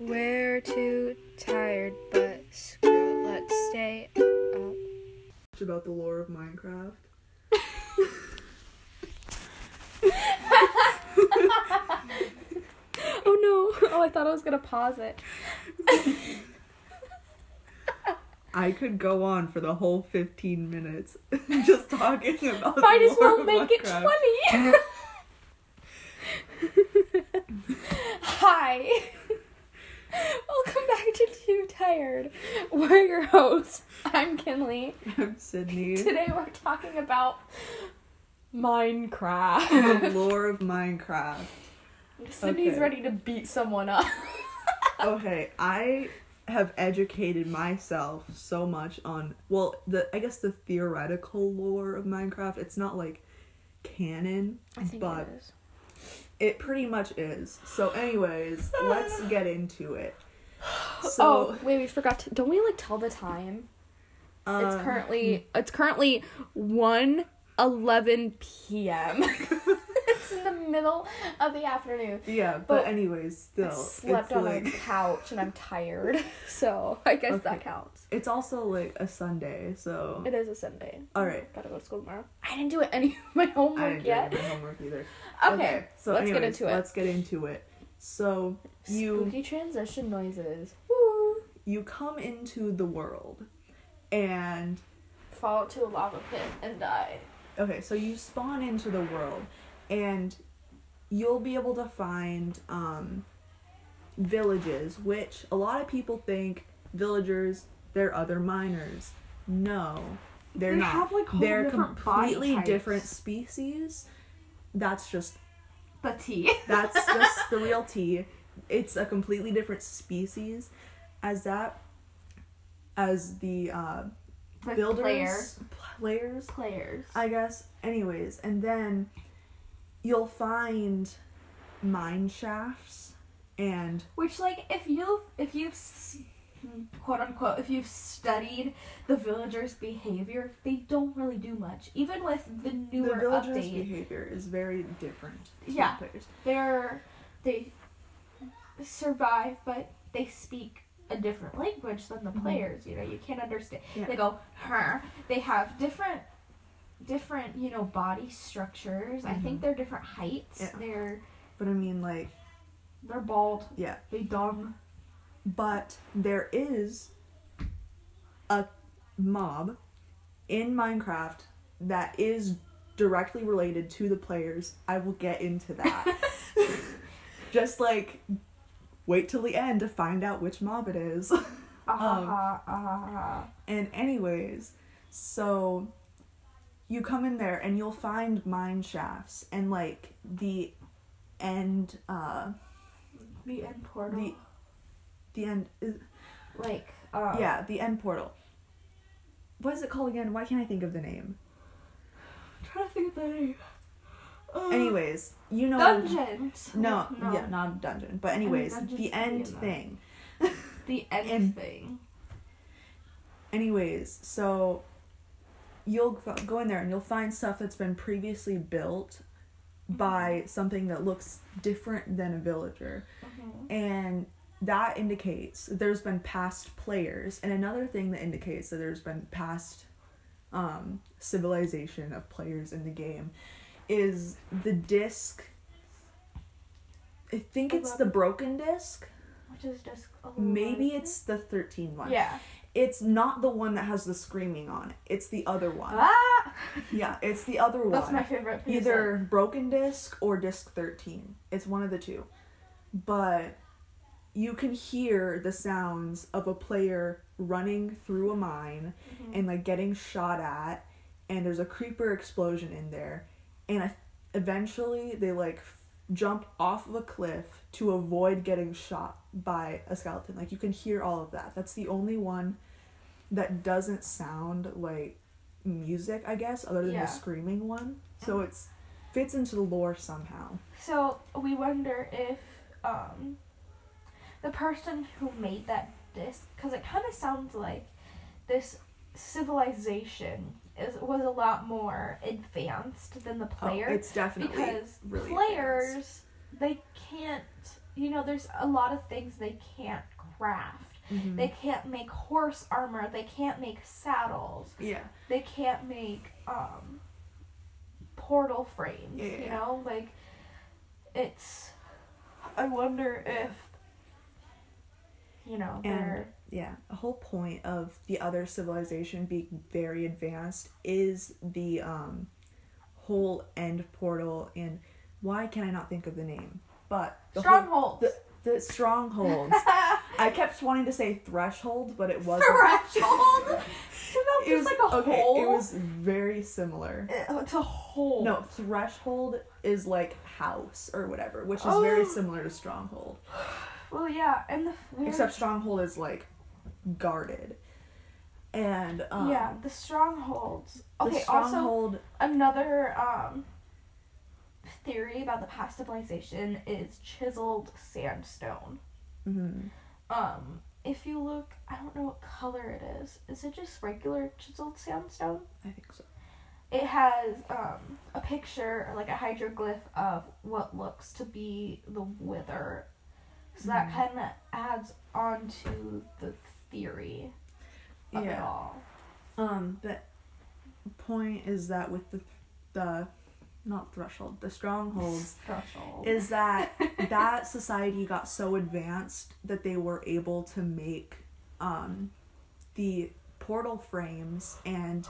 We're too tired, but screw it, let's stay up. about the lore of Minecraft. Oh no! Oh, I thought I was gonna pause it. I could go on for the whole 15 minutes just talking about Might the as lore well make it 20. Hi. Welcome back to Too Tired. We're your hosts. I'm Kinley. I'm Sydney. Today we're talking about Minecraft. the lore of Minecraft. Sydney's Okay. ready to beat someone up. Okay, I have educated myself so much on well, the I guess the theoretical lore of Minecraft. It's not like canon, I think but it is. it pretty much is. So, anyways, let's get into it. oh, wait, we forgot to. Don't we like tell the time? it's uh, currently it's currently 1 11 p.m. it's in the middle of the afternoon. Yeah, but, but anyways, still, I slept it's on like a couch and I'm tired, so I guess Okay. that counts. it's also like a Sunday, so It is a Sunday. All right. Gotta go to school tomorrow. I didn't do any of my I homework didn't do yet. my homework either. Okay, so let's get into it. Let's get into it. So you Spooky transition noises. Woo! you come into the world, and Fall to a lava pit and die. okay, so you spawn into the world, and you'll be able to find um, villages, which a lot of people think villagers they're other miners. No, they're They not. have, like, whole they're completely different species. That's just The tea. That's just the real tea. It's a completely different species as that as the uh The builders player. players Players. I guess anyways and then you'll find mine shafts and Which, like, if you if you've quote unquote if you've studied the villagers' behavior, they don't really do much. Even with the the newer villagers update, behavior is very different Yeah. the players. they're they survive, but they speak a different language than the Mhm. players. You know, you can't understand. Yeah. They go her. They have different different you know body structures. I think Mhm. they're different heights. Yeah. They're But I mean like they're bald. yeah. They dumb. But there is a mob in Minecraft that is directly related to the players. I will get into that. Just like wait till the end to find out which mob it is. Ha ha ha ha. and anyways, so you come in there and you'll find mine shafts and like the end uh The end portal. the the end is like uh, yeah, the end portal. What is it called again? Why can't I think of the name? I'm trying to think of the name. Uh, Anyways, you know dungeons. No, yeah, not dungeon. But anyways, dungeons the end in thing. the end and- thing. Anyways, so you'll go in there and you'll find stuff that's been previously built by something that looks different than a villager. And that indicates that there's been past players. And another thing that indicates that there's been past um, civilization of players in the game is the disc. I think it's the broken disc. Which is a little Maybe it's the 13 one. yeah. It's not the one that has the screaming on it. It's the other one. Ah, Yeah, it's the other one. that's my favorite. piece Either broken disc or disc 13. It's one of the two. But you can hear the sounds of a player running through a mine Mhm. and like getting shot at and there's a creeper explosion in there. And eventually they like f- jump off of a cliff to avoid getting shot by a skeleton. Like you can hear all of that. That's the only one that doesn't sound like music i guess other than Yeah. the screaming one. So it's fits into the lore somehow. So we wonder if um, the person who made that disc, because it kind of sounds like this civilization is was a lot more advanced than the player. Oh, it's definitely because really players advanced. they can't you know, there's a lot of things they can't craft. Mhm. They can't make horse armor. They can't make saddles. yeah. They can't make um portal frames. You Yeah. know, like it's. I wonder if. You know, And- they're Yeah, the whole point of the other civilization being very advanced is the um whole end portal and why can I not think of the name? But the whole- the the strongholds. I kept wanting to say threshold, but it wasn't. Threshold. It was like a okay. hole? It was very similar. Uh, It's a hole. No, threshold is like house or whatever, which is very Oh. similar to stronghold. Well, yeah, and the weird, Except stronghold is like guarded. And um, yeah, the strongholds. the Okay, also stronghold another um theory about the past civilization is chiseled sandstone. mhm. Um, if you look, I don't know what color it is. Is it just regular chiseled sandstone? I think so. It has um a picture, like a hydroglyph of what looks to be the wither. So that Mhm. kind of adds on to the theory of it Yeah. all. Um, but point is that with the the not threshold, the strongholds Threshold. is that that society got so advanced that they were able to make um the portal frames and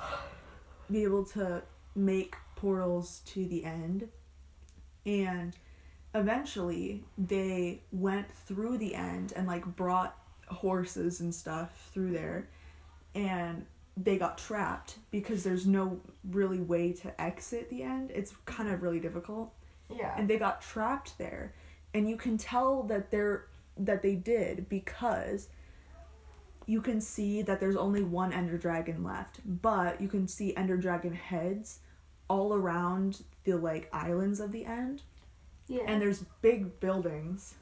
be able to make portals to the end and eventually they went through the end and like brought horses and stuff through there and they got trapped because there's no really way to exit the end. It's kind of really difficult. Yeah. and they got trapped there. And you can tell that they're that they did because you can see that there's only one ender dragon left but you can see ender dragon heads all around the like islands of the end yeah. and there's big buildings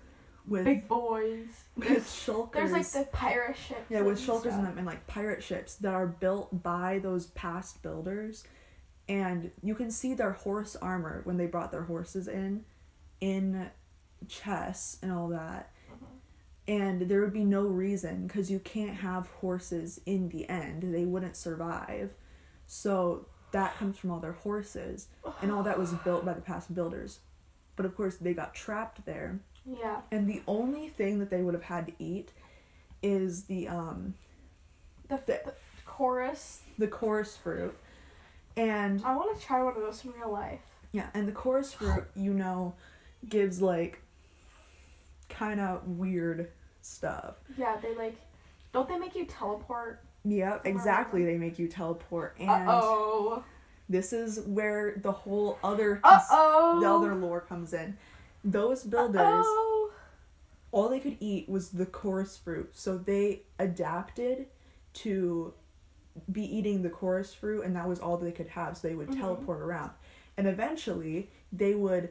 with big boys. with shulkers. There's like the pirate ships. yeah with and shulkers in them and like pirate ships that are built by those past builders. And you can see their horse armor when they brought their horses in in chests and all that. Mm-hmm. And there would be no reason because you can't have horses in the end. They wouldn't survive. So that comes from all their horses. And all that was built by the past builders but of course they got trapped there Yeah. and the only thing that they would have had to eat is the um The, The- the chorus. the chorus fruit and I want to try one of those in real life. yeah and the chorus fruit you know gives like kind of weird stuff Yeah, they like. Don't they make you teleport? Yeah, exactly they make you teleport and Uh oh. This is where the whole other Uh oh. the other lore comes in those builders Oh. all they could eat was the chorus fruit. So they adapted to be eating the chorus fruit, and that was all they could have. So they would Mhm. teleport around. And eventually, they would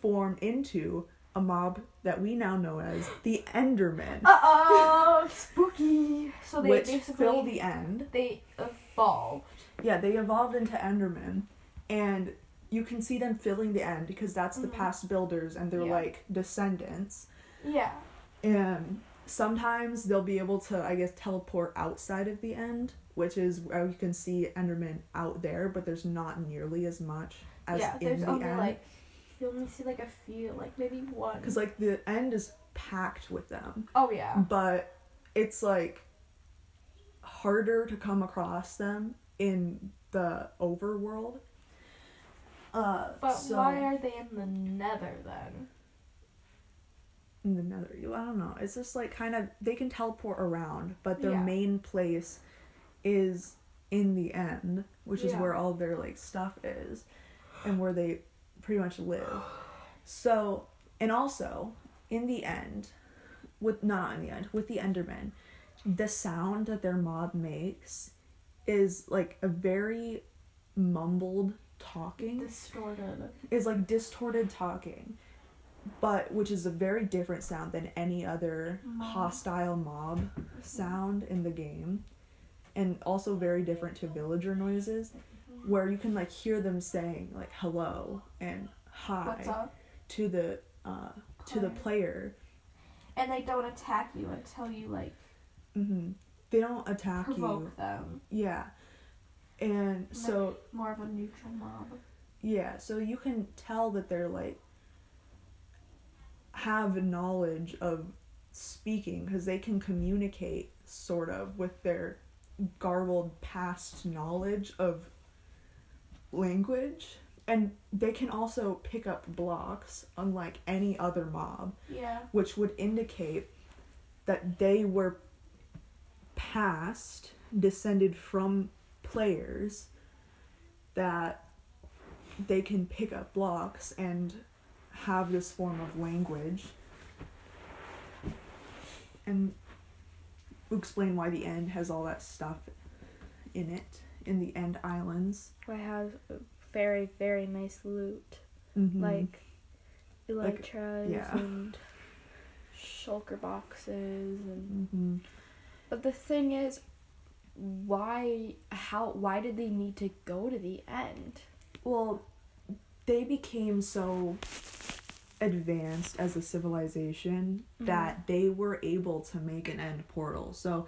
form into a mob that we now know as the Endermen, Uh oh. Spooky. So they which basically fill the end. they evolved. Yeah, they evolved into Endermen, and you can see them filling the end because that's the Mhm. past builders and they're Yeah. like descendants. Yeah. And sometimes they'll be able to, I guess, teleport outside of the end, which is where you can see Enderman out there, but there's not nearly as much as yeah. in There's the only end. like you only see like a few, like maybe one. Because, like, the end is packed with them, oh yeah. but it's, like, harder to come across them in the overworld. Uh, But so, why are they in the Nether then? in the nether you i don't know it's just like kind of they can teleport around but their Yeah. main place is in the end which is where all their like stuff is and where they pretty much live so and also in the end with not in the end with the endermen the sound that their mob makes is like a very mumbled talking Distorted. is like distorted talking but which is a very different sound than any other Mob. hostile mob sound in the game and also very different to villager noises where you can like hear them saying like hello and hi to the uh to the player. And they don't attack you until you like hmm They don't attack provoke you. them. Yeah. And so More of a neutral mob. Yeah, so you can tell that they're like have knowledge of speaking because they can communicate sort of with their garbled past knowledge of language and they can also pick up blocks unlike any other mob Yeah. which would indicate that they were past descended from players that they can pick up blocks and have this form of language and we'll explain why the end has all that stuff in it in the end islands I have very very nice loot, Mhm. like Like, elytras yeah. and shulker boxes and. Mhm. But the thing is, why? How? Why did they need to go to the end? Well, they became so advanced as a civilization Mhm. that they were able to make an end portal. So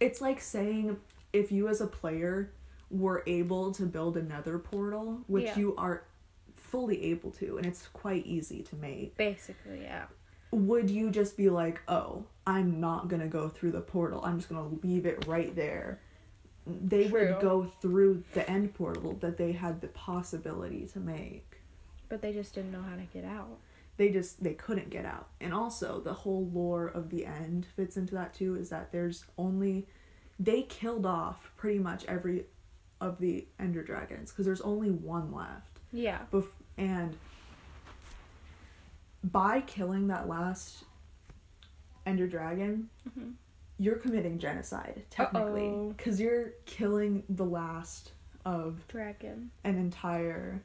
it's like saying if you as a player were able to build another portal, which Yeah. you are fully able to, and it's quite easy to make, Basically, yeah. Would you just be like, oh, I'm not gonna go through the portal, I'm just gonna leave it right there? They True. would go through the end portal that they had the possibility to make. But they just didn't know how to get out. They just they couldn't get out. And also the whole lore of the end fits into that too, is that there's only they killed off pretty much every of the ender dragons because there's only one left. Yeah. Bef- and by killing that last ender dragon, Mhm. you're committing genocide technically because you're killing the last of Dragon. an entire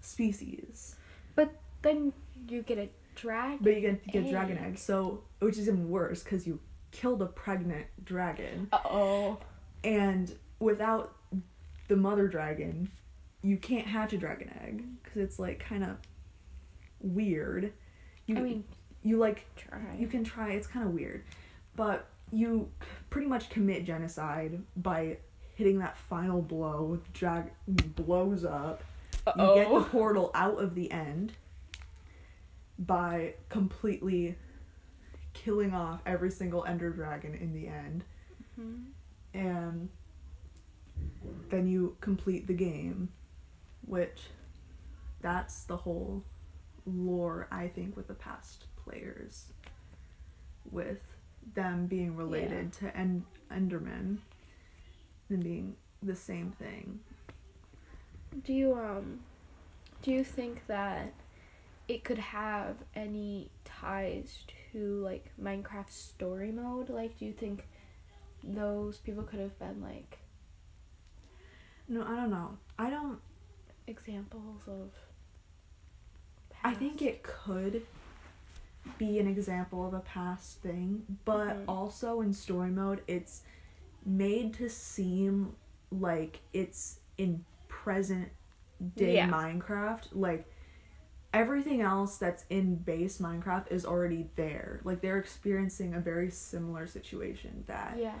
species. But then you get a dragon. But you get get dragon Egg. so which is even worse because you killed a pregnant dragon, Uh oh. and without the mother dragon, you can't hatch a dragon egg because it's like kind of weird. You I mean, you like try. you can try. It's kind of weird, but you pretty much commit genocide by hitting that final blow. Drag blows up. You get the portal out of the end by completely killing off every single ender dragon in the end. Mhm. And then you complete the game, which that's the whole lore, I think, with the past players. With them being related to End- Enderman and being the same thing. Do you um do you think that it could have any ties to like Minecraft story mode? Like do you think those people could have been like No, I don't know. I don't examples of I think it could be an example of a past thing, but Mhm. also in story mode, it's made to seem like it's in present day Yeah. Minecraft. Like everything else that's in base Minecraft is already there. Like they're experiencing a very similar situation that Yeah.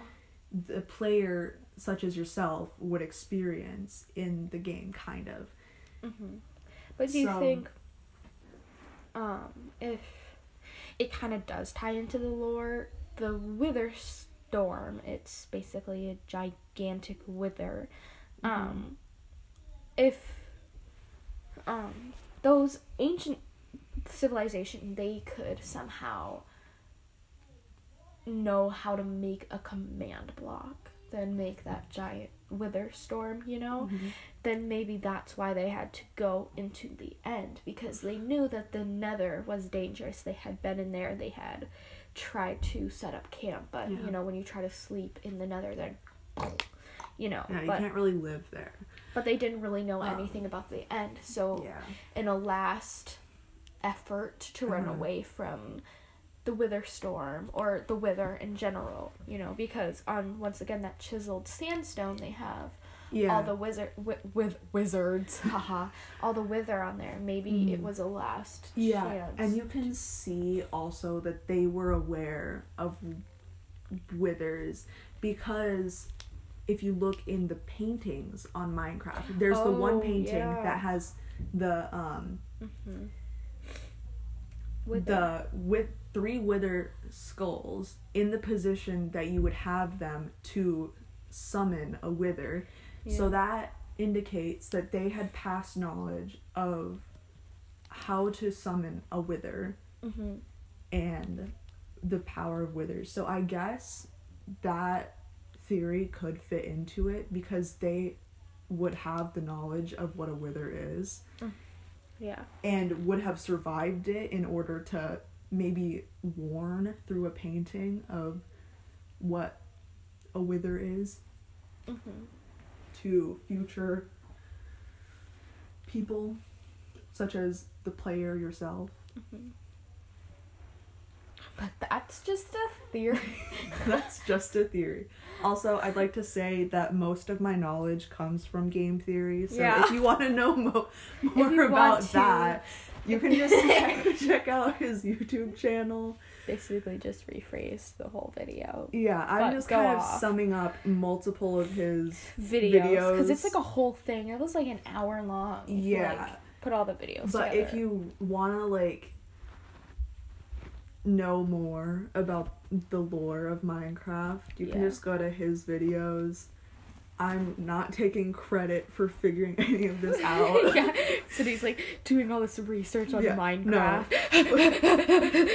the player, such as yourself, would experience in the game, kind of. hmm But do you So- think um if it kind of does tie into the lore, the Wither Storm, it's basically a gigantic wither. Um if um those ancient civilization they could somehow know how to make a command block then make that giant wither storm you know then maybe that's why they had to go into the end because they knew that the nether was dangerous they had been in there they had tried to set up camp but Yeah. you know when you try to sleep in the nether then you know Yeah, you but can't really live there. but they didn't really know Um, anything about the end so Yeah. in a last effort to run Uh-huh. away from the wither storm or the wither in general you know because on once again that chiseled sandstone they have Yeah. all the wizard wi- with wizards, haha, all the wither on there. Maybe it Mm. was a last Yeah, chance. and you can see also that they were aware of withers because if you look in the paintings on Minecraft, there's the one painting yeah. that has the um Mhm. Wither. the with three wither skulls in the position that you would have them to summon a wither. So that indicates that they had past knowledge of how to summon a wither Mhm. and the power of withers. So I guess that theory could fit into it because they would have the knowledge of what a wither is Yeah. and would have survived it in order to maybe worn through a painting of what a wither is Mhm. to future people such as the player yourself. But that's just a theory. That's just a theory. Also, I'd like to say that most of my knowledge comes from game theory. So Yeah. if you want to know mo- more about to. that, you can just check, check out his YouTube channel. Basically, just rephrase the whole video. Yeah, I'm But just kind of off. summing up multiple of his Videos, because it's like a whole thing. It was like an hour long. yeah. like, put all the videos. but if you want to like know more about the lore of Minecraft, you can just go to his videos. I'm not taking credit for figuring any of this out. yeah. So he's like doing all this research on Yeah, Minecraft.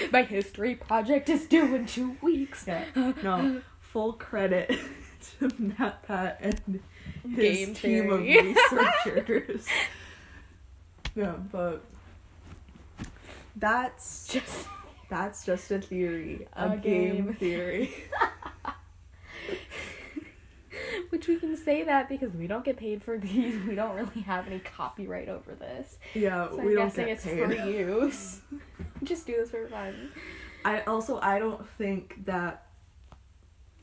My history project is due in two weeks. Yeah. No, full credit to MatPat and his Game team of researchers. yeah, but that's Just that's just a theory, a, A game. game. theory. Which we can say that because we don't get paid for these. We don't really have any copyright over this. Yeah, So we I'm don't guessing it's free use. Just do this for fun. I also I don't think that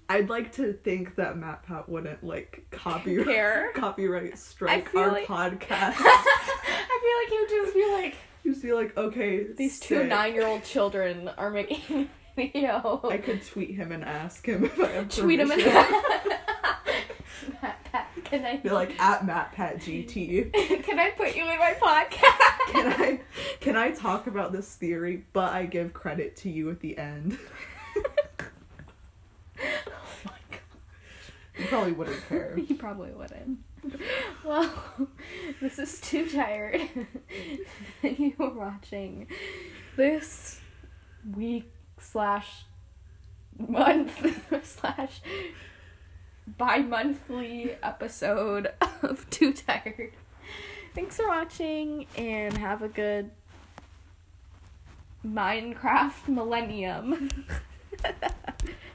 I'd like to think that MatPat wouldn't like copyright Care. copyright strike our like- podcast. I feel like he would just be like, you be like, okay, these two nine-year-old children are making video. I could tweet him and ask him if I have Tweet him and permission. Matt, Pat, can I Be like at MatPatGT. can I put you in my podcast? Can I can I talk about this theory, but I give credit to you at the end? oh my god. You probably wouldn't care. He probably wouldn't. Well, this is too tired. Thank you for watching this week slash month slash bi monthly episode of Too Tired. Thanks for watching and have a good Minecraft millennium.